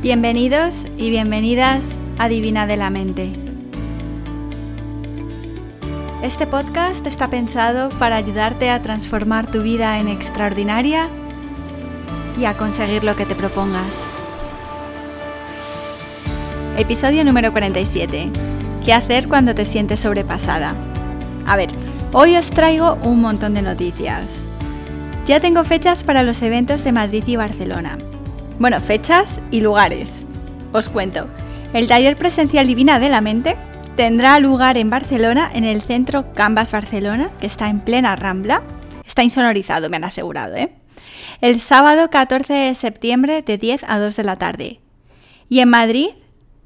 Bienvenidos y bienvenidas a Divina de la Mente. Este podcast está pensado para ayudarte a transformar tu vida en extraordinaria y a conseguir lo que te propongas. Episodio número 47. ¿Qué hacer cuando te sientes sobrepasada? A ver, hoy os traigo un montón de noticias. Ya tengo fechas para los eventos de Madrid y Barcelona. Bueno, fechas y lugares. Os cuento. El taller presencial Divina de la Mente tendrá lugar en Barcelona, en el centro Canvas Barcelona, que está en plena Rambla. Está insonorizado, me han asegurado, ¿eh? El sábado 14 de septiembre de 10 a 2 de la tarde. Y en Madrid,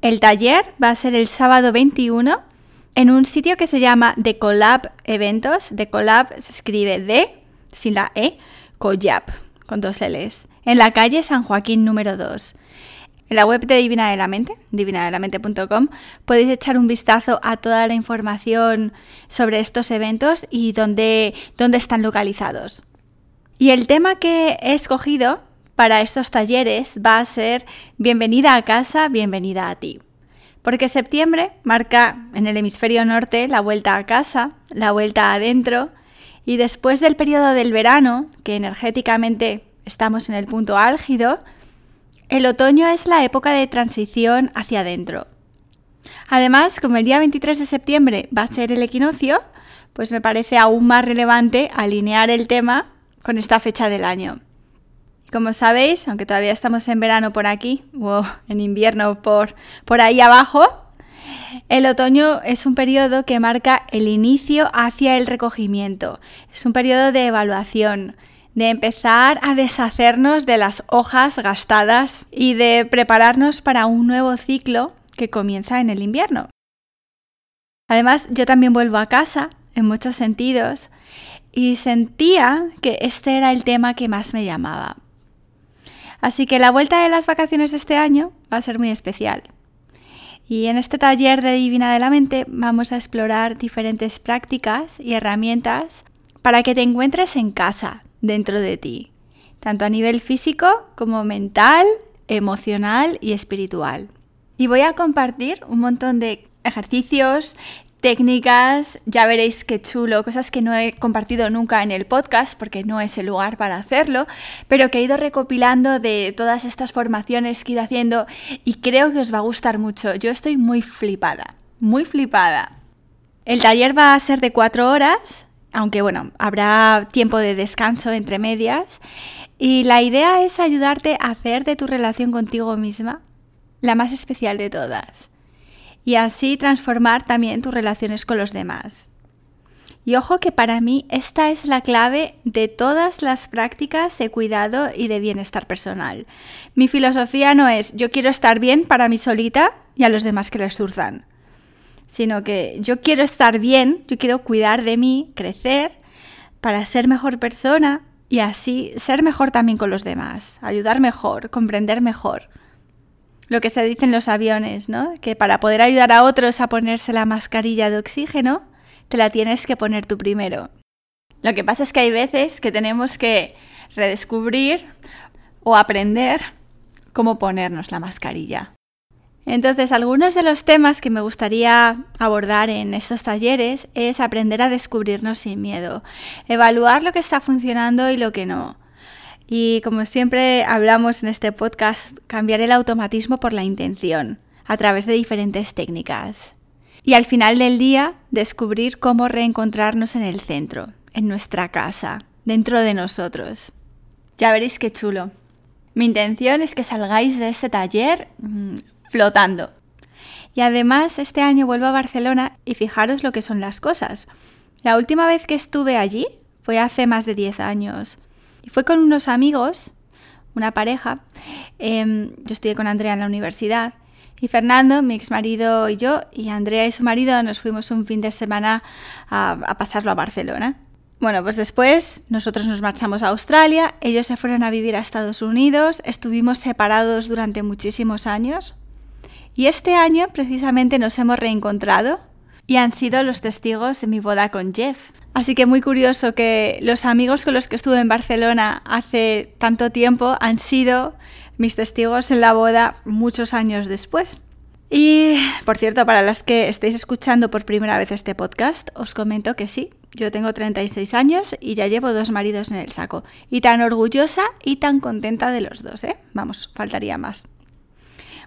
el taller va a ser el sábado 21 en un sitio que se llama The Collab Eventos. The Collab se escribe D, sin la E, Collab, con dos L's en la calle San Joaquín número 2. En la web de Divina de la Mente, divinadelamente.com, podéis echar un vistazo a toda la información sobre estos eventos y dónde, dónde están localizados. Y el tema que he escogido para estos talleres va a ser Bienvenida a casa, bienvenida a ti. Porque septiembre marca en el hemisferio norte la vuelta a casa, la vuelta adentro, y después del periodo del verano, que energéticamente estamos en el punto álgido, el otoño es la época de transición hacia adentro. Además, como el día 23 de septiembre va a ser el equinoccio, pues me parece aún más relevante alinear el tema con esta fecha del año. Como sabéis, aunque todavía estamos en verano por aquí, o en invierno por, por ahí abajo, el otoño es un periodo que marca el inicio hacia el recogimiento. Es un periodo de evaluación, de empezar a deshacernos de las hojas gastadas y de prepararnos para un nuevo ciclo que comienza en el invierno. Además, yo también vuelvo a casa, en muchos sentidos, y sentía que este era el tema que más me llamaba. Así que la vuelta de las vacaciones de este año va a ser muy especial. Y en este taller de Divina de la Mente vamos a explorar diferentes prácticas y herramientas para que te encuentres en casa, dentro de ti, tanto a nivel físico como mental, emocional y espiritual. Y voy a compartir un montón de ejercicios, técnicas, ya veréis qué chulo, cosas que no he compartido nunca en el podcast porque no es el lugar para hacerlo, pero que he ido recopilando de todas estas formaciones que he ido haciendo y creo que os va a gustar mucho. Yo estoy muy flipada, muy flipada. El taller va a ser de cuatro horas, aunque bueno, habrá tiempo de descanso entre medias. Y la idea es ayudarte a hacer de tu relación contigo misma la más especial de todas. Y así transformar también tus relaciones con los demás. Y ojo que para mí esta es la clave de todas las prácticas de cuidado y de bienestar personal. Mi filosofía no es yo quiero estar bien para mí solita y a los demás que les surzan sino que yo quiero estar bien, yo quiero cuidar de mí, crecer, para ser mejor persona y así ser mejor también con los demás, ayudar mejor, comprender mejor. Lo que se dice en los aviones, ¿no? Que para poder ayudar a otros a ponerse la mascarilla de oxígeno, te la tienes que poner tú primero. Lo que pasa es que hay veces que tenemos que redescubrir o aprender cómo ponernos la mascarilla. Entonces, algunos de los temas que me gustaría abordar en estos talleres es aprender a descubrirnos sin miedo, evaluar lo que está funcionando y lo que no. Y como siempre hablamos en este podcast, cambiar el automatismo por la intención, a través de diferentes técnicas. Y al final del día, descubrir cómo reencontrarnos en el centro, en nuestra casa, dentro de nosotros. Ya veréis qué chulo. Mi intención es que salgáis de este taller mm, flotando. Y además este año vuelvo a Barcelona y fijaros lo que son las cosas. La última vez que estuve allí fue hace más de 10 años. Y fue con unos amigos, una pareja. Em, yo estudié con Andrea en la universidad. Y Fernando, mi ex marido y yo, y Andrea y su marido nos fuimos un fin de semana a, a pasarlo a Barcelona. Bueno, pues después nosotros nos marchamos a Australia, ellos se fueron a vivir a Estados Unidos, estuvimos separados durante muchísimos años, y este año precisamente nos hemos reencontrado y han sido los testigos de mi boda con Jeff. Así que muy curioso que los amigos con los que estuve en Barcelona hace tanto tiempo han sido mis testigos en la boda muchos años después. Y, por cierto, para las que estéis escuchando por primera vez este podcast, os comento que sí, yo tengo 36 años y ya llevo dos maridos en el saco. Y tan orgullosa y tan contenta de los dos, ¿eh? Vamos, faltaría más.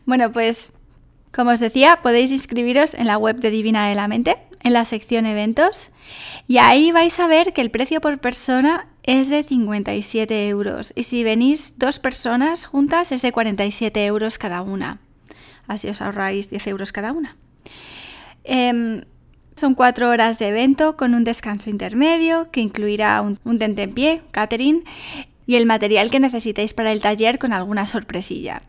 Bueno, pues, como os decía, podéis inscribiros en la web de Divina de la Mente, en la sección eventos, y ahí vais a ver que el precio por persona es de 57 euros. Y si venís dos personas juntas es de 47 euros cada una. Así os ahorráis 10 euros cada una. Em, son cuatro horas de evento con un descanso intermedio que incluirá un, un pie, catering y el material que necesitéis para el taller con alguna sorpresilla.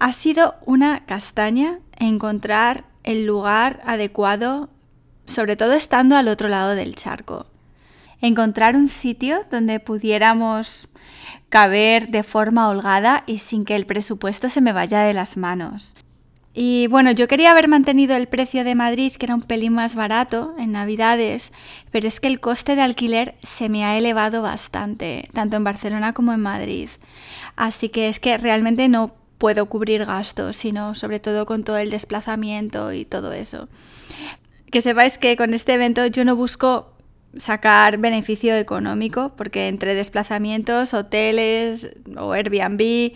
Ha sido una castaña encontrar el lugar adecuado, sobre todo estando al otro lado del charco. Encontrar un sitio donde pudiéramos caber de forma holgada y sin que el presupuesto se me vaya de las manos. Y bueno, yo quería haber mantenido el precio de Madrid, que era un pelín más barato en Navidades, pero es que el coste de alquiler se me ha elevado bastante, tanto en Barcelona como en Madrid. Así que es que realmente no puedo cubrir gastos, sino sobre todo con todo el desplazamiento y todo eso. Que sepáis que con este evento yo no busco sacar beneficio económico, porque entre desplazamientos, hoteles o Airbnb,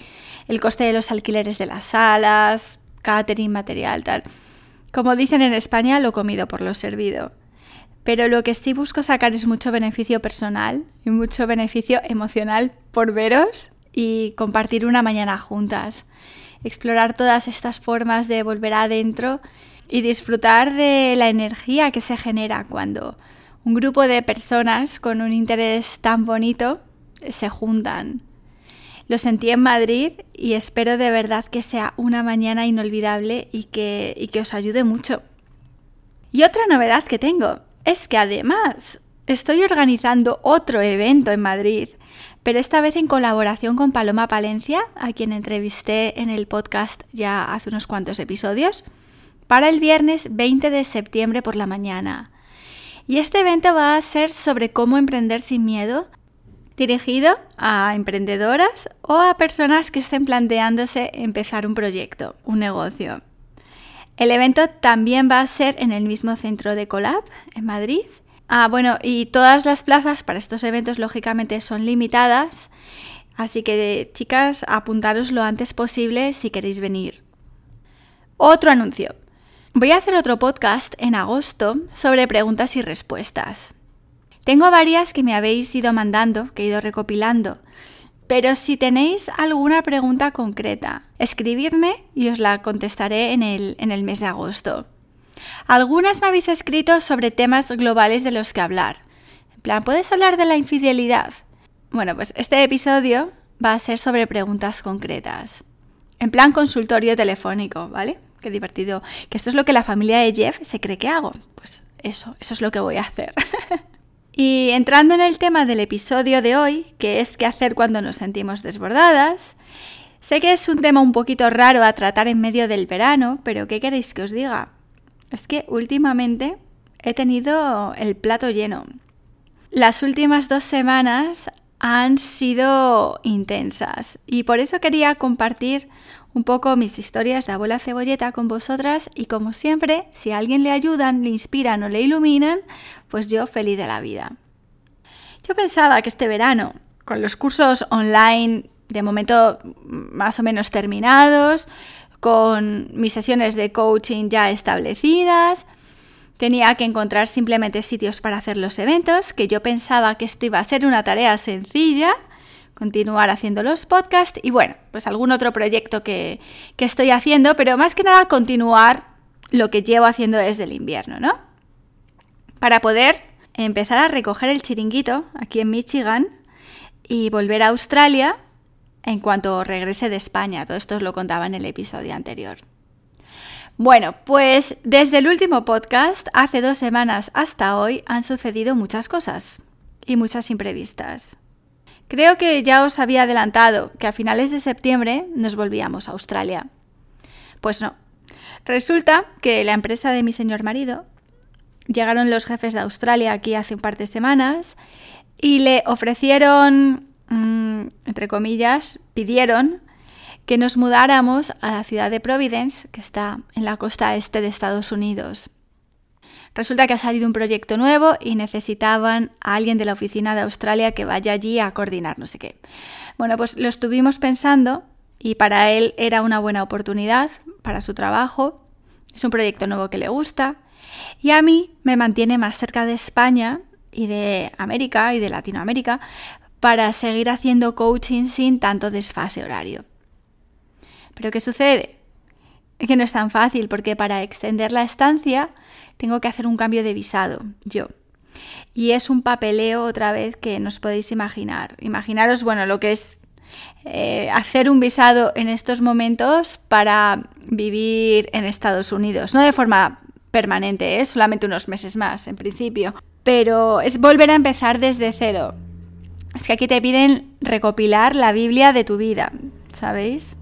el coste de los alquileres de las salas, catering, material, tal. Como dicen en España, lo comido por lo servido. Pero lo que sí busco sacar es mucho beneficio personal y mucho beneficio emocional por veros y compartir una mañana juntas. Explorar todas estas formas de volver adentro y disfrutar de la energía que se genera cuando un grupo de personas con un interés tan bonito se juntan. Lo sentí en Madrid y espero de verdad que sea una mañana inolvidable y que, y que os ayude mucho. Y otra novedad que tengo es que además estoy organizando otro evento en Madrid, pero esta vez en colaboración con Paloma Palencia, a quien entrevisté en el podcast ya hace unos cuantos episodios, para el viernes 20 de septiembre por la mañana. Y este evento va a ser sobre cómo emprender sin miedo, dirigido a emprendedoras o a personas que estén planteándose empezar un proyecto, un negocio. El evento también va a ser en el mismo centro de Colab, en Madrid. Ah, bueno, y todas las plazas para estos eventos lógicamente son limitadas, así que chicas, apuntaros lo antes posible si queréis venir. Otro anuncio. Voy a hacer otro podcast en agosto sobre preguntas y respuestas. Tengo varias que me habéis ido mandando, que he ido recopilando, pero si tenéis alguna pregunta concreta, escribidme y os la contestaré en el, en el mes de agosto. Algunas me habéis escrito sobre temas globales de los que hablar. En plan, ¿puedes hablar de la infidelidad? Bueno, pues este episodio va a ser sobre preguntas concretas. En plan consultorio telefónico, ¿vale? qué divertido. Que esto es lo que la familia de Jeff se cree que hago. Pues eso, eso es lo que voy a hacer. y entrando en el tema del episodio de hoy, que es qué hacer cuando nos sentimos desbordadas, sé que es un tema un poquito raro a tratar en medio del verano, pero ¿qué queréis que os diga? Es que últimamente he tenido el plato lleno. Las últimas dos semanas han sido intensas y por eso quería compartir un poco mis historias de abuela cebolleta con vosotras y como siempre, si a alguien le ayudan, le inspiran o le iluminan, pues yo feliz de la vida. Yo pensaba que este verano, con los cursos online de momento más o menos terminados, con mis sesiones de coaching ya establecidas, tenía que encontrar simplemente sitios para hacer los eventos, que yo pensaba que esto iba a ser una tarea sencilla, continuar haciendo los podcasts y bueno, pues algún otro proyecto que, que estoy haciendo, pero más que nada continuar lo que llevo haciendo desde el invierno, ¿no? Para poder empezar a recoger el chiringuito aquí en Michigan y volver a Australia en cuanto regrese de España. Todo esto os lo contaba en el episodio anterior. Bueno, pues desde el último podcast, hace dos semanas hasta hoy, han sucedido muchas cosas y muchas imprevistas. Creo que ya os había adelantado que a finales de septiembre nos volvíamos a Australia. Pues no. Resulta que la empresa de mi señor marido llegaron los jefes de Australia aquí hace un par de semanas y le ofrecieron, mm, entre comillas, pidieron que nos mudáramos a la ciudad de Providence, que está en la costa este de Estados Unidos. Resulta que ha salido un proyecto nuevo y necesitaban a alguien de la oficina de Australia que vaya allí a coordinar no sé qué. Bueno, pues lo estuvimos pensando y para él era una buena oportunidad para su trabajo. Es un proyecto nuevo que le gusta y a mí me mantiene más cerca de España y de América y de Latinoamérica para seguir haciendo coaching sin tanto desfase horario. Pero ¿qué sucede? Que no es tan fácil porque para extender la estancia tengo que hacer un cambio de visado, yo. Y es un papeleo otra vez que nos podéis imaginar. Imaginaros, bueno, lo que es eh, hacer un visado en estos momentos para vivir en Estados Unidos. No de forma permanente, es ¿eh? solamente unos meses más en principio. Pero es volver a empezar desde cero. Es que aquí te piden recopilar la Biblia de tu vida, ¿sabéis?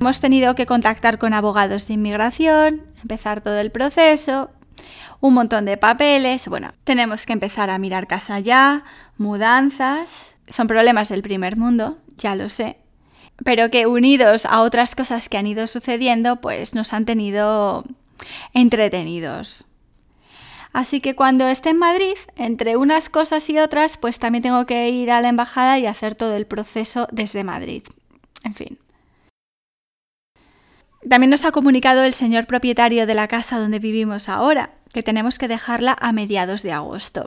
Hemos tenido que contactar con abogados de inmigración, empezar todo el proceso, un montón de papeles. Bueno, tenemos que empezar a mirar casa ya, mudanzas. Son problemas del primer mundo, ya lo sé. Pero que unidos a otras cosas que han ido sucediendo, pues nos han tenido entretenidos. Así que cuando esté en Madrid, entre unas cosas y otras, pues también tengo que ir a la embajada y hacer todo el proceso desde Madrid. En fin. También nos ha comunicado el señor propietario de la casa donde vivimos ahora, que tenemos que dejarla a mediados de agosto.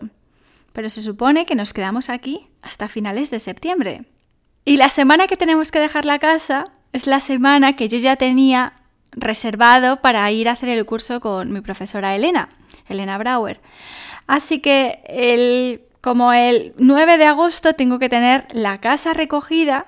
Pero se supone que nos quedamos aquí hasta finales de septiembre. Y la semana que tenemos que dejar la casa es la semana que yo ya tenía reservado para ir a hacer el curso con mi profesora Elena, Elena Brauer. Así que el, como el 9 de agosto tengo que tener la casa recogida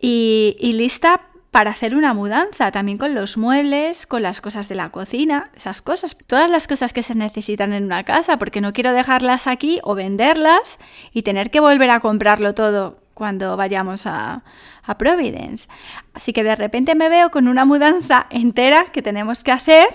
y, y lista para hacer una mudanza, también con los muebles, con las cosas de la cocina, esas cosas, todas las cosas que se necesitan en una casa, porque no quiero dejarlas aquí o venderlas y tener que volver a comprarlo todo cuando vayamos a, Providence. Así que de repente me veo con una mudanza entera que tenemos que hacer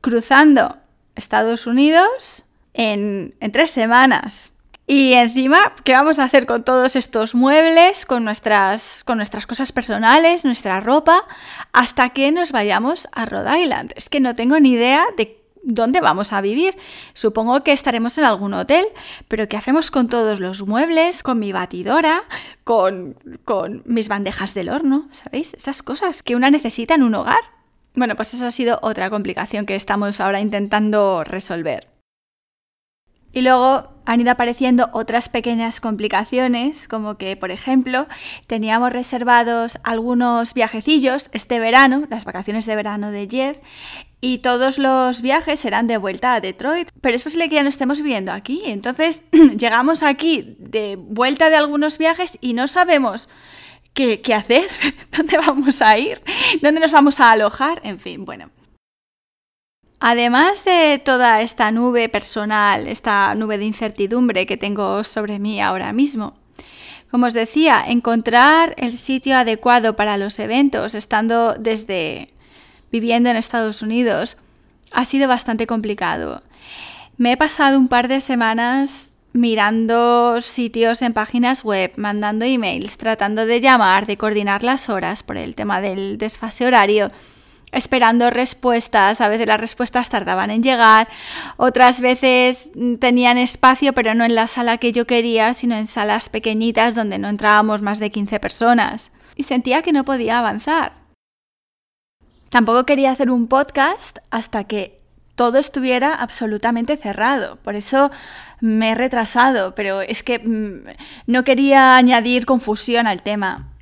cruzando Estados Unidos en, en tres semanas. Y encima, ¿qué vamos a hacer con todos estos muebles, con nuestras, con nuestras cosas personales, nuestra ropa, hasta que nos vayamos a Rhode Island? Es que no tengo ni idea de dónde vamos a vivir. Supongo que estaremos en algún hotel, pero ¿qué hacemos con todos los muebles, con mi batidora, con, con mis bandejas del horno? ¿Sabéis? Esas cosas que una necesita en un hogar. Bueno, pues eso ha sido otra complicación que estamos ahora intentando resolver. Y luego han ido apareciendo otras pequeñas complicaciones, como que, por ejemplo, teníamos reservados algunos viajecillos este verano, las vacaciones de verano de Jeff, y todos los viajes serán de vuelta a Detroit. Pero es posible que ya no estemos viviendo aquí. Entonces llegamos aquí de vuelta de algunos viajes y no sabemos qué, hacer, dónde vamos a ir, dónde nos vamos a alojar, en fin, bueno. Además de toda esta nube personal, esta nube de incertidumbre que tengo sobre mí ahora mismo, como os decía, encontrar el sitio adecuado para los eventos, estando desde viviendo en Estados Unidos, ha sido bastante complicado. Me he pasado un par de semanas mirando sitios en páginas web, mandando emails, tratando de llamar, de coordinar las horas por el tema del desfase horario esperando respuestas. A veces las respuestas tardaban en llegar, otras veces tenían espacio, pero no en la sala que yo quería, sino en salas pequeñitas donde no entrábamos más de 15 personas. Y sentía que no podía avanzar. Tampoco quería hacer un podcast hasta que todo estuviera absolutamente cerrado. Por eso me he retrasado, pero es que mm, no quería añadir confusión al tema.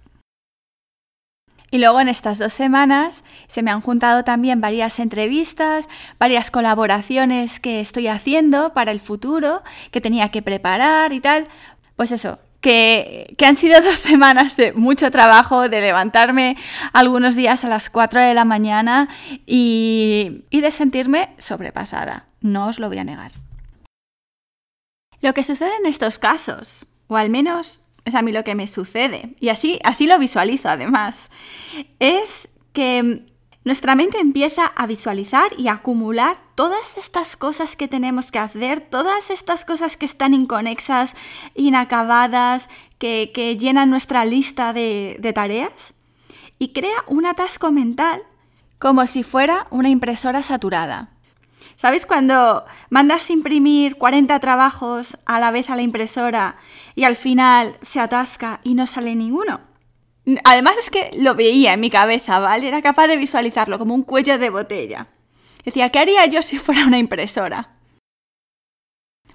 Y luego en estas dos semanas se me han juntado también varias entrevistas, varias colaboraciones que estoy haciendo para el futuro, que tenía que preparar y tal. Pues eso, que, han sido dos semanas de mucho trabajo, de levantarme algunos días a las 4 de la mañana y, y de sentirme sobrepasada. No os lo voy a negar. Lo que sucede en estos casos, o al menos es a mí lo que me sucede, y así, así lo visualizo además, es que nuestra mente empieza a visualizar y a acumular todas estas cosas que tenemos que hacer, todas estas cosas que están inconexas, inacabadas, que, llenan nuestra lista de, de tareas. y crea un atasco mental como si fuera una impresora saturada. ¿Sabes cuando mandas imprimir 40 trabajos a la vez a la impresora y al final se atasca y no sale ninguno? Además es que lo veía en mi cabeza, ¿vale? Era capaz de visualizarlo como un cuello de botella. Decía, ¿qué haría yo si fuera una impresora?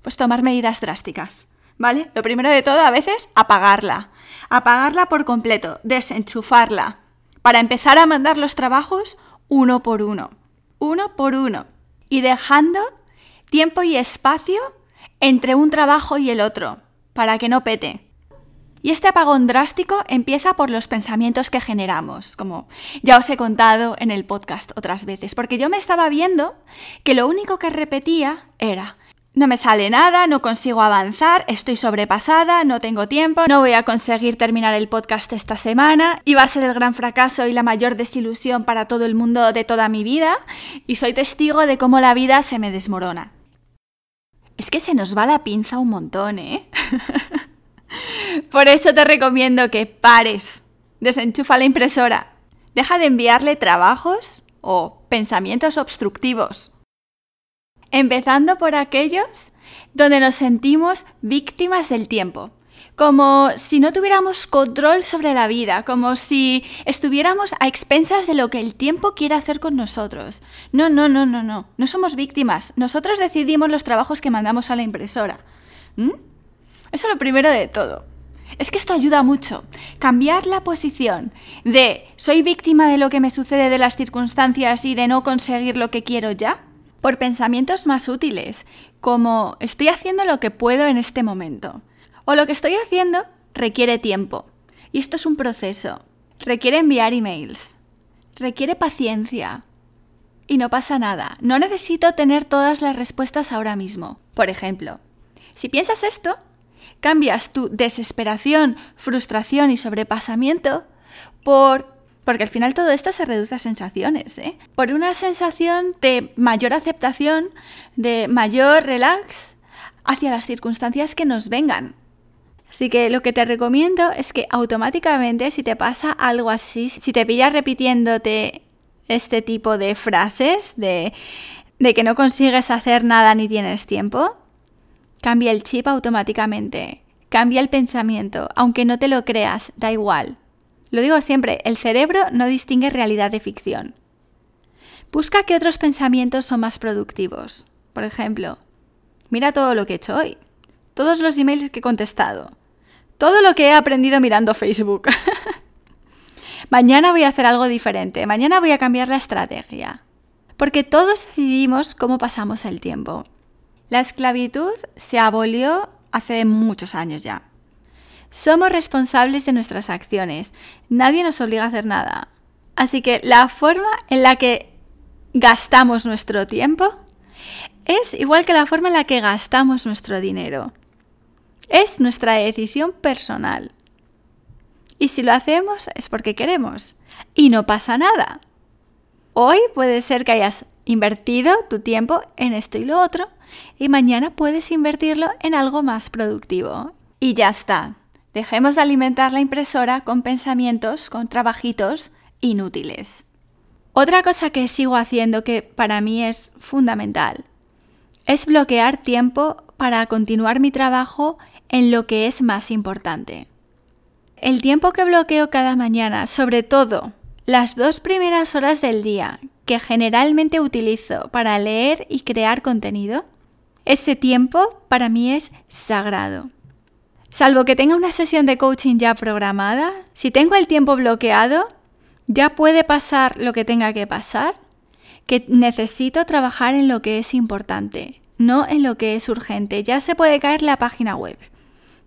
Pues tomar medidas drásticas, ¿vale? Lo primero de todo, a veces, apagarla. Apagarla por completo, desenchufarla, para empezar a mandar los trabajos uno por uno. Uno por uno. Y dejando tiempo y espacio entre un trabajo y el otro, para que no pete. Y este apagón drástico empieza por los pensamientos que generamos, como ya os he contado en el podcast otras veces, porque yo me estaba viendo que lo único que repetía era, no me sale nada, no consigo avanzar, estoy sobrepasada, no tengo tiempo, no voy a conseguir terminar el podcast esta semana y va a ser el gran fracaso y la mayor desilusión para todo el mundo de toda mi vida y soy testigo de cómo la vida se me desmorona. Es que se nos va la pinza un montón, ¿eh? Por eso te recomiendo que pares, desenchufa la impresora, deja de enviarle trabajos o pensamientos obstructivos. Empezando por aquellos donde nos sentimos víctimas del tiempo, como si no tuviéramos control sobre la vida, como si estuviéramos a expensas de lo que el tiempo quiere hacer con nosotros. No, no, no, no, no, no somos víctimas. Nosotros decidimos los trabajos que mandamos a la impresora. ¿Mm? Eso es lo primero de todo. Es que esto ayuda mucho. Cambiar la posición de soy víctima de lo que me sucede de las circunstancias y de no conseguir lo que quiero ya, por pensamientos más útiles, como estoy haciendo lo que puedo en este momento. O lo que estoy haciendo requiere tiempo. Y esto es un proceso. Requiere enviar emails. Requiere paciencia. Y no pasa nada. No necesito tener todas las respuestas ahora mismo. Por ejemplo, si piensas esto, cambias tu desesperación, frustración y sobrepasamiento por... Porque al final todo esto se reduce a sensaciones, ¿eh? Por una sensación de mayor aceptación, de mayor relax hacia las circunstancias que nos vengan. Así que lo que te recomiendo es que automáticamente si te pasa algo así, si te pillas repitiéndote este tipo de frases de, de que no consigues hacer nada ni tienes tiempo, Cambia el chip automáticamente. Cambia el pensamiento, aunque no te lo creas, da igual. Lo digo siempre, el cerebro no distingue realidad de ficción. Busca qué otros pensamientos son más productivos. Por ejemplo, mira todo lo que he hecho hoy, todos los emails que he contestado, todo lo que he aprendido mirando Facebook. mañana voy a hacer algo diferente, mañana voy a cambiar la estrategia. Porque todos decidimos cómo pasamos el tiempo. La esclavitud se abolió hace muchos años ya. Somos responsables de nuestras acciones. Nadie nos obliga a hacer nada. Así que la forma en la que gastamos nuestro tiempo es igual que la forma en la que gastamos nuestro dinero. Es nuestra decisión personal. Y si lo hacemos es porque queremos. Y no pasa nada. Hoy puede ser que hayas invertido tu tiempo en esto y lo otro y mañana puedes invertirlo en algo más productivo. Y ya está. Dejemos de alimentar la impresora con pensamientos, con trabajitos inútiles. Otra cosa que sigo haciendo que para mí es fundamental es bloquear tiempo para continuar mi trabajo en lo que es más importante. El tiempo que bloqueo cada mañana, sobre todo las dos primeras horas del día que generalmente utilizo para leer y crear contenido, ese tiempo para mí es sagrado. Salvo que tenga una sesión de coaching ya programada, si tengo el tiempo bloqueado, ya puede pasar lo que tenga que pasar, que necesito trabajar en lo que es importante, no en lo que es urgente. Ya se puede caer la página web.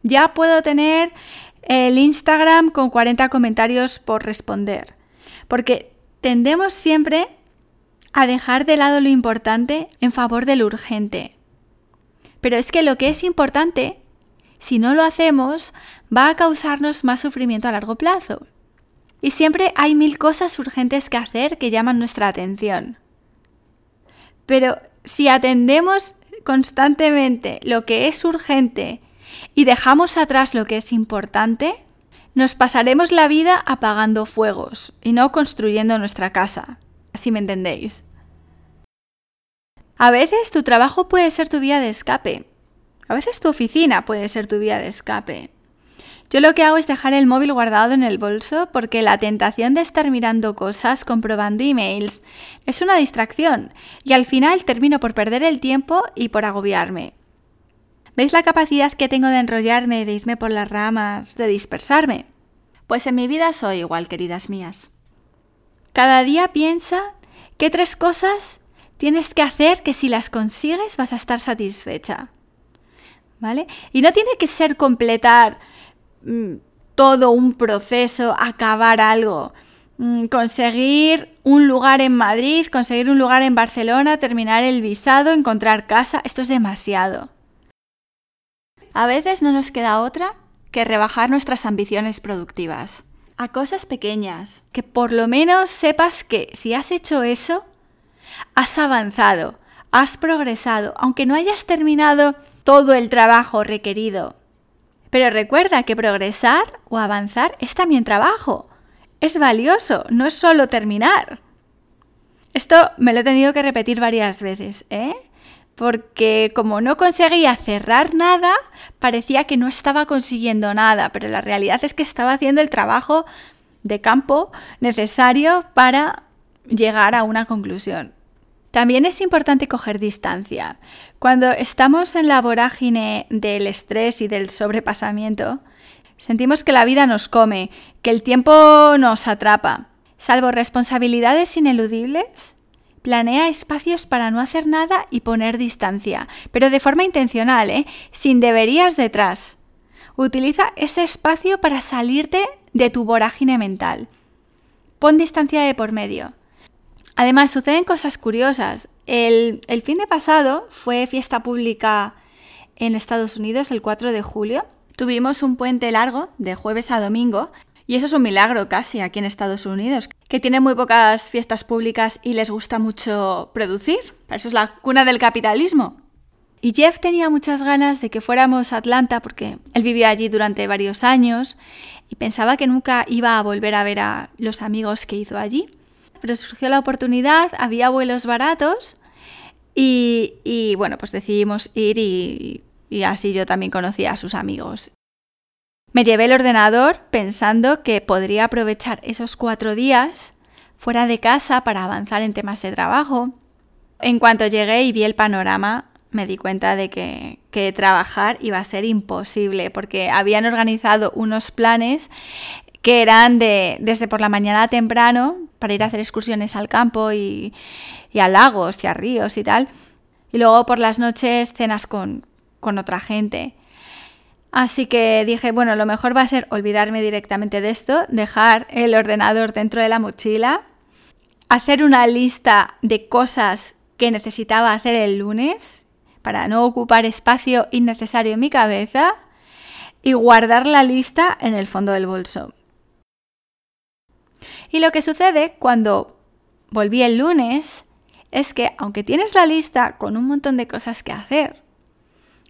Ya puedo tener el Instagram con 40 comentarios por responder. Porque tendemos siempre a dejar de lado lo importante en favor de lo urgente. Pero es que lo que es importante, si no lo hacemos, va a causarnos más sufrimiento a largo plazo. Y siempre hay mil cosas urgentes que hacer que llaman nuestra atención. Pero si atendemos constantemente lo que es urgente y dejamos atrás lo que es importante, nos pasaremos la vida apagando fuegos y no construyendo nuestra casa, si me entendéis. A veces tu trabajo puede ser tu vía de escape. A veces tu oficina puede ser tu vía de escape. Yo lo que hago es dejar el móvil guardado en el bolso porque la tentación de estar mirando cosas, comprobando emails, es una distracción y al final termino por perder el tiempo y por agobiarme. ¿Veis la capacidad que tengo de enrollarme, de irme por las ramas, de dispersarme? Pues en mi vida soy igual, queridas mías. Cada día piensa qué tres cosas tienes que hacer que si las consigues vas a estar satisfecha. ¿Vale? Y no tiene que ser completar Mm, todo un proceso, acabar algo. Mm, conseguir un lugar en Madrid, conseguir un lugar en Barcelona, terminar el visado, encontrar casa, esto es demasiado. A veces no nos queda otra que rebajar nuestras ambiciones productivas a cosas pequeñas, que por lo menos sepas que si has hecho eso, has avanzado, has progresado, aunque no hayas terminado todo el trabajo requerido pero recuerda que progresar o avanzar es también trabajo. Es valioso, no es solo terminar. Esto me lo he tenido que repetir varias veces, ¿eh? Porque como no conseguía cerrar nada, parecía que no estaba consiguiendo nada, pero la realidad es que estaba haciendo el trabajo de campo necesario para llegar a una conclusión. También es importante coger distancia. Cuando estamos en la vorágine del estrés y del sobrepasamiento, sentimos que la vida nos come, que el tiempo nos atrapa. Salvo responsabilidades ineludibles, planea espacios para no hacer nada y poner distancia, pero de forma intencional, ¿eh? sin deberías detrás. Utiliza ese espacio para salirte de tu vorágine mental. Pon distancia de por medio. Además, suceden cosas curiosas. El, fin de pasado fue fiesta pública en Estados Unidos, el 4 de julio. Tuvimos un puente largo de jueves a domingo y eso es un milagro casi aquí en Estados Unidos, que tiene muy pocas fiestas públicas y les gusta mucho producir. Eso es la cuna del capitalismo. Y Jeff tenía muchas ganas de que fuéramos a Atlanta porque él vivía allí durante varios años y pensaba que nunca iba a volver a ver a los amigos que hizo allí pero surgió la oportunidad, había vuelos baratos y, bueno, pues decidimos ir y, y así yo también conocí a sus amigos. Me llevé el ordenador pensando que podría aprovechar esos cuatro días fuera de casa para avanzar en temas de trabajo. En cuanto llegué y vi el panorama, me di cuenta de que, que, trabajar iba a ser imposible porque habían organizado unos planes que eran de, desde por la mañana temprano para ir a hacer excursiones al campo y, a lagos y a ríos y tal. Y luego por las noches cenas con, con otra gente. Así que dije, bueno, lo mejor va a ser olvidarme directamente de esto, dejar el ordenador dentro de la mochila, hacer una lista de cosas que necesitaba hacer el lunes para no ocupar espacio innecesario en mi cabeza y guardar la lista en el fondo del bolso. Y lo que sucede cuando volví el lunes es que aunque tienes la lista con un montón de cosas que hacer,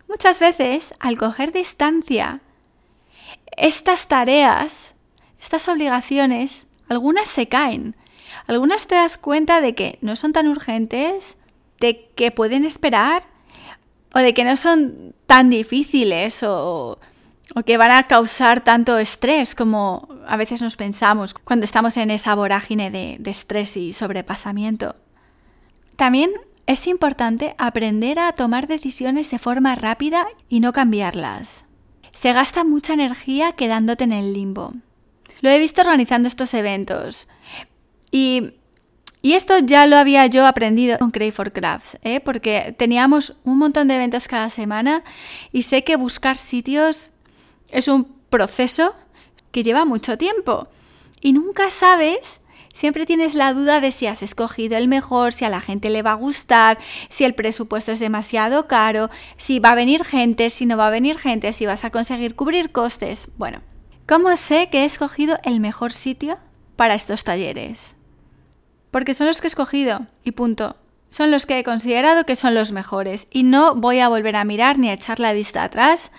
muchas veces al coger distancia, estas tareas, estas obligaciones, algunas se caen, algunas te das cuenta de que no son tan urgentes, de que pueden esperar o de que no son tan difíciles o o que van a causar tanto estrés como a veces nos pensamos cuando estamos en esa vorágine de, estrés y sobrepasamiento. También es importante aprender a tomar decisiones de forma rápida y no cambiarlas. Se gasta mucha energía quedándote en el limbo. Lo he visto organizando estos eventos. Y, y esto ya lo había yo aprendido con Crave for Crafts, ¿eh? porque teníamos un montón de eventos cada semana y sé que buscar sitios es un proceso que lleva mucho tiempo y nunca sabes, siempre tienes la duda de si has escogido el mejor, si a la gente le va a gustar, si el presupuesto es demasiado caro, si va a venir gente, si no va a venir gente, si vas a conseguir cubrir costes. Bueno, ¿cómo sé que he escogido el mejor sitio para estos talleres? Porque son los que he escogido y punto son los que he considerado que son los mejores y no voy a volver a mirar ni a echar la vista atrás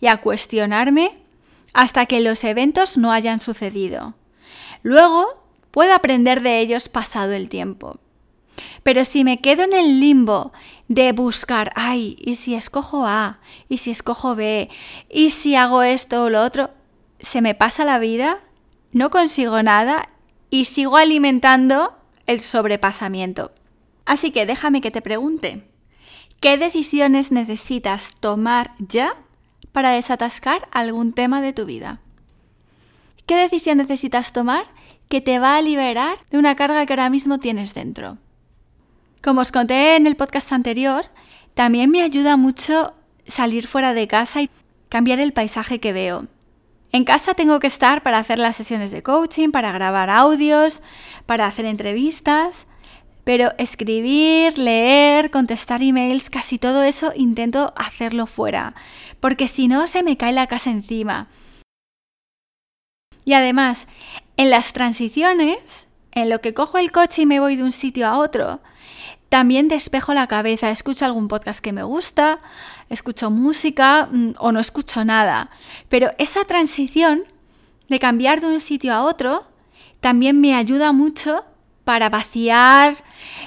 y a cuestionarme hasta que los eventos no hayan sucedido. Luego puedo aprender de ellos pasado el tiempo. Pero si me quedo en el limbo de buscar, ay, ¿y si escojo A? ¿Y si escojo B? ¿Y si hago esto o lo otro? Se me pasa la vida, no consigo nada y sigo alimentando el sobrepasamiento. Así que déjame que te pregunte, ¿qué decisiones necesitas tomar ya para desatascar algún tema de tu vida? ¿Qué decisión necesitas tomar que te va a liberar de una carga que ahora mismo tienes dentro? Como os conté en el podcast anterior, también me ayuda mucho salir fuera de casa y cambiar el paisaje que veo. En casa tengo que estar para hacer las sesiones de coaching, para grabar audios, para hacer entrevistas, pero escribir, leer, contestar emails, casi todo eso intento hacerlo fuera, porque si no se me cae la casa encima. Y además, en las transiciones, en lo que cojo el coche y me voy de un sitio a otro, también despejo la cabeza, escucho algún podcast que me gusta, escucho música mm, o no escucho nada. Pero esa transición de cambiar de un sitio a otro también me ayuda mucho para vaciar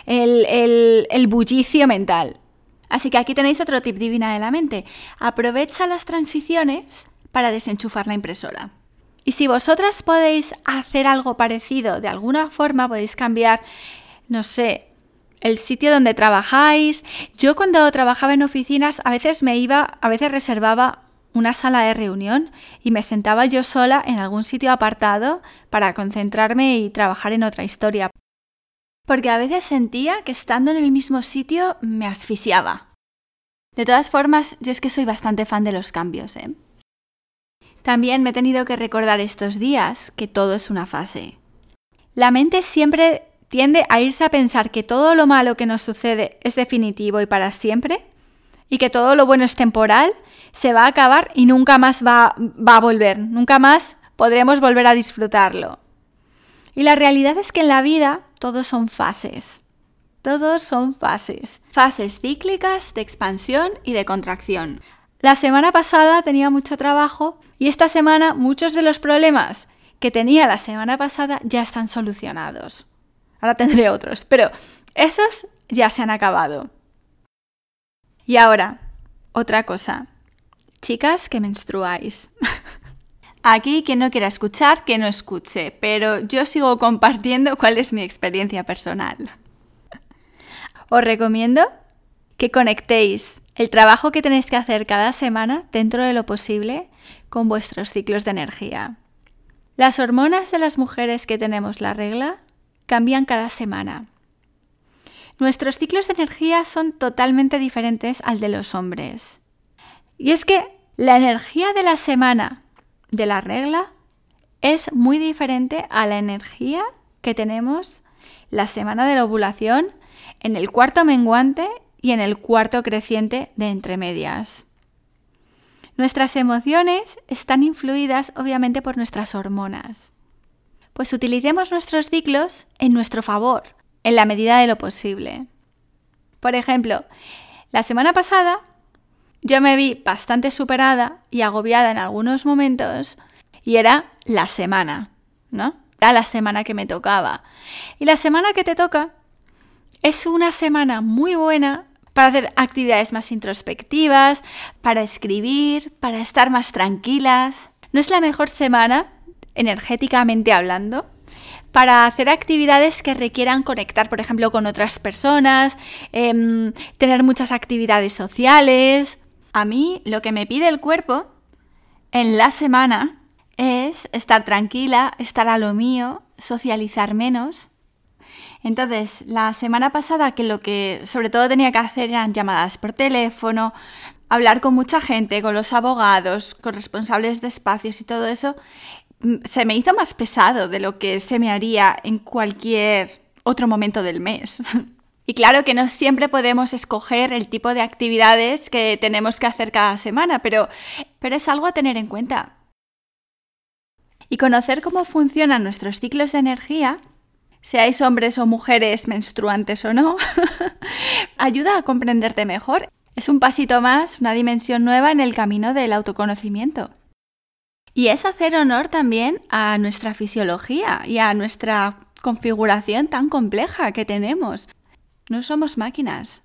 el, bullicio mental. Así que aquí tenéis otro tip divina de la mente. Aprovecha las transiciones para desenchufar la impresora. Y si vosotras podéis hacer algo parecido de alguna forma, podéis cambiar, no sé, el sitio donde trabajáis. Yo cuando trabajaba en oficinas a veces me iba, a veces reservaba una sala de reunión y me sentaba yo sola en algún sitio apartado para concentrarme y trabajar en otra historia. Porque a veces sentía que estando en el mismo sitio me asfixiaba. De todas formas, yo es que soy bastante fan de los cambios. ¿eh? También me he tenido que recordar estos días que todo es una fase. La mente siempre tiende a irse a pensar que todo lo malo que nos sucede es definitivo y para siempre, y que todo lo bueno es temporal, se va a acabar y nunca más va, va a volver, nunca más podremos volver a disfrutarlo. Y la realidad es que en la vida todos son fases. Todos son fases. Fases cíclicas de expansión y de contracción. La semana pasada tenía mucho trabajo y esta semana muchos de los problemas que tenía la semana pasada ya están solucionados. Ahora tendré otros, pero esos ya se han acabado. Y ahora, otra cosa. Chicas que menstruáis. Aquí quien no quiera escuchar, que no escuche, pero yo sigo compartiendo cuál es mi experiencia personal. Os recomiendo que conectéis el trabajo que tenéis que hacer cada semana dentro de lo posible con vuestros ciclos de energía. Las hormonas de las mujeres que tenemos la regla cambian cada semana. Nuestros ciclos de energía son totalmente diferentes al de los hombres. Y es que la energía de la semana de la regla es muy diferente a la energía que tenemos la semana de la ovulación en el cuarto menguante y en el cuarto creciente de entre medias. Nuestras emociones están influidas obviamente por nuestras hormonas pues utilicemos nuestros ciclos en nuestro favor, en la medida de lo posible. Por ejemplo, la semana pasada yo me vi bastante superada y agobiada en algunos momentos y era la semana, ¿no? Era la semana que me tocaba. Y la semana que te toca es una semana muy buena para hacer actividades más introspectivas, para escribir, para estar más tranquilas. No es la mejor semana energéticamente hablando, para hacer actividades que requieran conectar, por ejemplo, con otras personas, em, tener muchas actividades sociales. A mí lo que me pide el cuerpo en la semana es estar tranquila, estar a lo mío, socializar menos. Entonces, la semana pasada que lo que sobre todo tenía que hacer eran llamadas por teléfono, hablar con mucha gente, con los abogados, con responsables de espacios y todo eso, se me hizo más pesado de lo que se me haría en cualquier otro momento del mes. Y claro que no siempre podemos escoger el tipo de actividades que tenemos que hacer cada semana, pero, pero es algo a tener en cuenta. Y conocer cómo funcionan nuestros ciclos de energía, seáis hombres o mujeres, menstruantes o no, ayuda a comprenderte mejor. Es un pasito más, una dimensión nueva en el camino del autoconocimiento. Y es hacer honor también a nuestra fisiología y a nuestra configuración tan compleja que tenemos. No somos máquinas.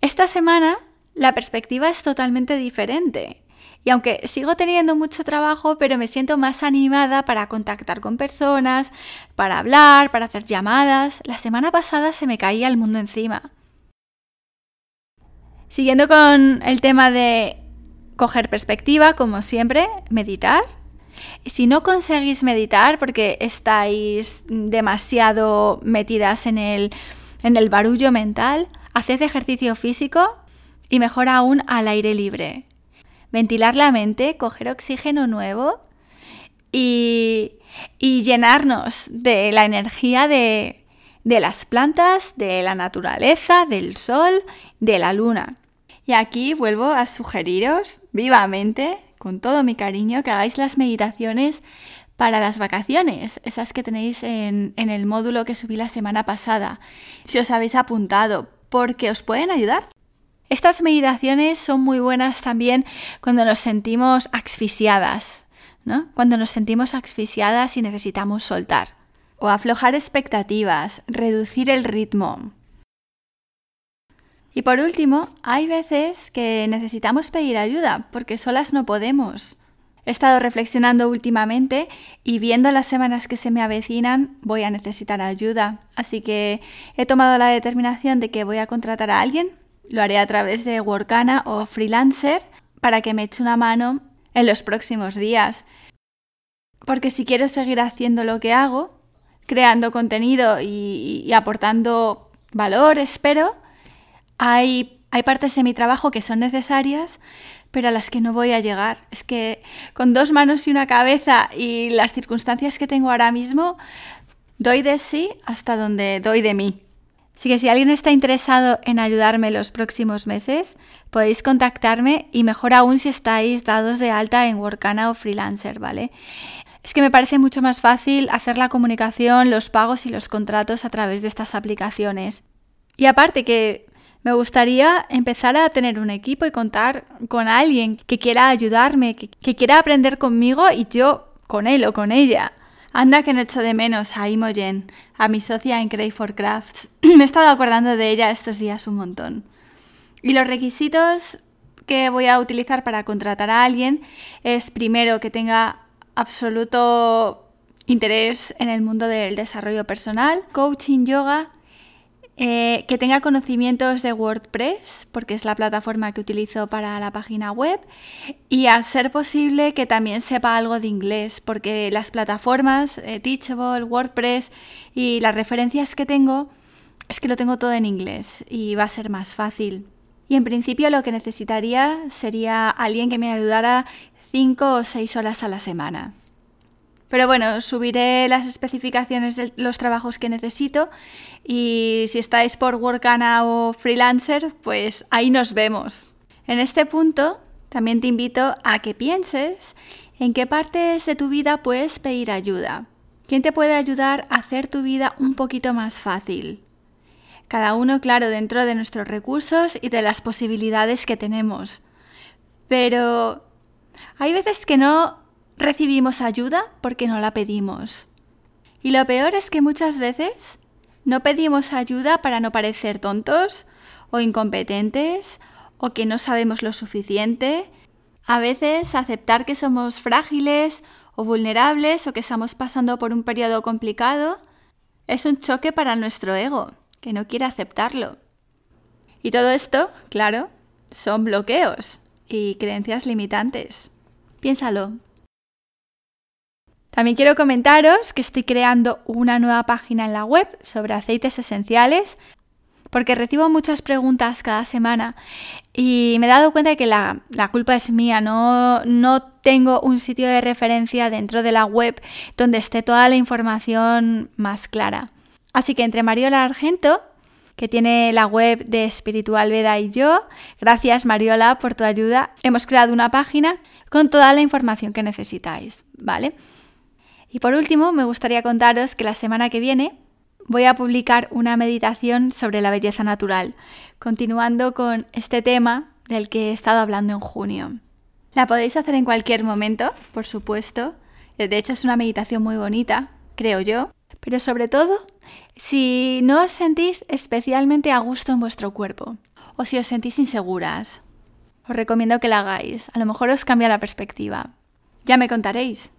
Esta semana la perspectiva es totalmente diferente. Y aunque sigo teniendo mucho trabajo, pero me siento más animada para contactar con personas, para hablar, para hacer llamadas, la semana pasada se me caía el mundo encima. Siguiendo con el tema de coger perspectiva, como siempre, meditar. Si no conseguís meditar porque estáis demasiado metidas en el, en el barullo mental, haced ejercicio físico y mejor aún al aire libre. Ventilar la mente, coger oxígeno nuevo y, y llenarnos de la energía de, de las plantas, de la naturaleza, del sol, de la luna. Y aquí vuelvo a sugeriros vivamente, con todo mi cariño, que hagáis las meditaciones para las vacaciones, esas que tenéis en, el módulo que subí la semana pasada, si os habéis apuntado, porque os pueden ayudar. Estas meditaciones son muy buenas también cuando nos sentimos asfixiadas, ¿no? Cuando nos sentimos asfixiadas y necesitamos soltar o aflojar expectativas, reducir el ritmo. Y por último, hay veces que necesitamos pedir ayuda porque solas no podemos. He estado reflexionando últimamente y viendo las semanas que se me avecinan voy a necesitar ayuda. Así que he tomado la determinación de que voy a contratar a alguien. Lo haré a través de Workana o Freelancer para que me eche una mano en los próximos días. Porque si quiero seguir haciendo lo que hago, creando contenido y, aportando valor, espero, hay, hay partes de mi trabajo que son necesarias, pero a las que no voy a llegar. Es que con dos manos y una cabeza y las circunstancias que tengo ahora mismo, doy de sí hasta donde doy de mí. Así que si alguien está interesado en ayudarme los próximos meses, podéis contactarme y mejor aún si estáis dados de alta en Workana o Freelancer, ¿vale? Es que me parece mucho más fácil hacer la comunicación, los pagos y los contratos a través de estas aplicaciones. Y aparte que me gustaría empezar a tener un equipo y contar con alguien que quiera ayudarme, que, quiera aprender conmigo y yo con él o con ella. Anda que no echo de menos a Imogen, a mi socia en Crave for Crafts. me he estado acordando de ella estos días un montón. Y los requisitos que voy a utilizar para contratar a alguien es primero que tenga absoluto interés en el mundo del desarrollo personal, coaching, yoga, eh, que tenga conocimientos de WordPress, porque es la plataforma que utilizo para la página web, y a ser posible que también sepa algo de inglés, porque las plataformas, eh, Teachable, WordPress y las referencias que tengo, es que lo tengo todo en inglés y va a ser más fácil. Y en principio lo que necesitaría sería alguien que me ayudara 5 o 6 horas a la semana. Pero bueno, subiré las especificaciones de los trabajos que necesito y si estáis por Workana o Freelancer, pues ahí nos vemos. En este punto, también te invito a que pienses en qué partes de tu vida puedes pedir ayuda. ¿Quién te puede ayudar a hacer tu vida un poquito más fácil? Cada uno, claro, dentro de nuestros recursos y de las posibilidades que tenemos. Pero hay veces que no recibimos ayuda porque no la pedimos. Y lo peor es que muchas veces no pedimos ayuda para no parecer tontos o incompetentes o que no sabemos lo suficiente. A veces aceptar que somos frágiles o vulnerables o que estamos pasando por un periodo complicado es un choque para nuestro ego, que no quiere aceptarlo. Y todo esto, claro, son bloqueos y creencias limitantes. Piénsalo. También quiero comentaros que estoy creando una nueva página en la web sobre aceites esenciales porque recibo muchas preguntas cada semana y me he dado cuenta de que la, culpa es mía, no, no tengo un sitio de referencia dentro de la web donde esté toda la información más clara. Así que entre Mariola Argento que tiene la web de Espiritual Veda y yo. Gracias Mariola por tu ayuda. Hemos creado una página con toda la información que necesitáis, ¿vale? Y por último, me gustaría contaros que la semana que viene voy a publicar una meditación sobre la belleza natural, continuando con este tema del que he estado hablando en junio. La podéis hacer en cualquier momento, por supuesto. De hecho, es una meditación muy bonita, creo yo. Pero sobre todo, si no os sentís especialmente a gusto en vuestro cuerpo o si os sentís inseguras, os recomiendo que la hagáis. A lo mejor os cambia la perspectiva. Ya me contaréis.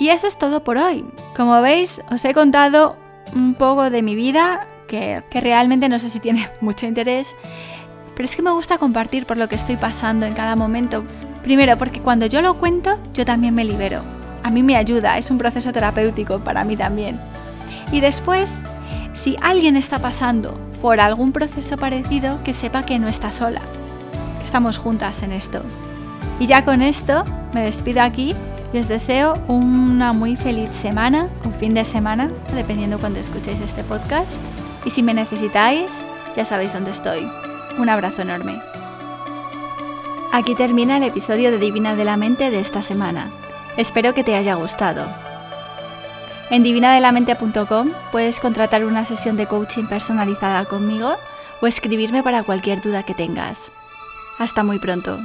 Y eso es todo por hoy. Como veis, os he contado un poco de mi vida, que, realmente no sé si tiene mucho interés, pero es que me gusta compartir por lo que estoy pasando en cada momento. Primero, porque cuando yo lo cuento, yo también me libero. A mí me ayuda, es un proceso terapéutico para mí también. Y después, si alguien está pasando por algún proceso parecido, que sepa que no está sola, estamos juntas en esto. Y ya con esto me despido aquí os deseo una muy feliz semana o fin de semana, dependiendo cuando escuchéis este podcast. Y si me necesitáis, ya sabéis dónde estoy. Un abrazo enorme. Aquí termina el episodio de Divina de la Mente de esta semana. Espero que te haya gustado. En divinadelamente.com puedes contratar una sesión de coaching personalizada conmigo o escribirme para cualquier duda que tengas. Hasta muy pronto.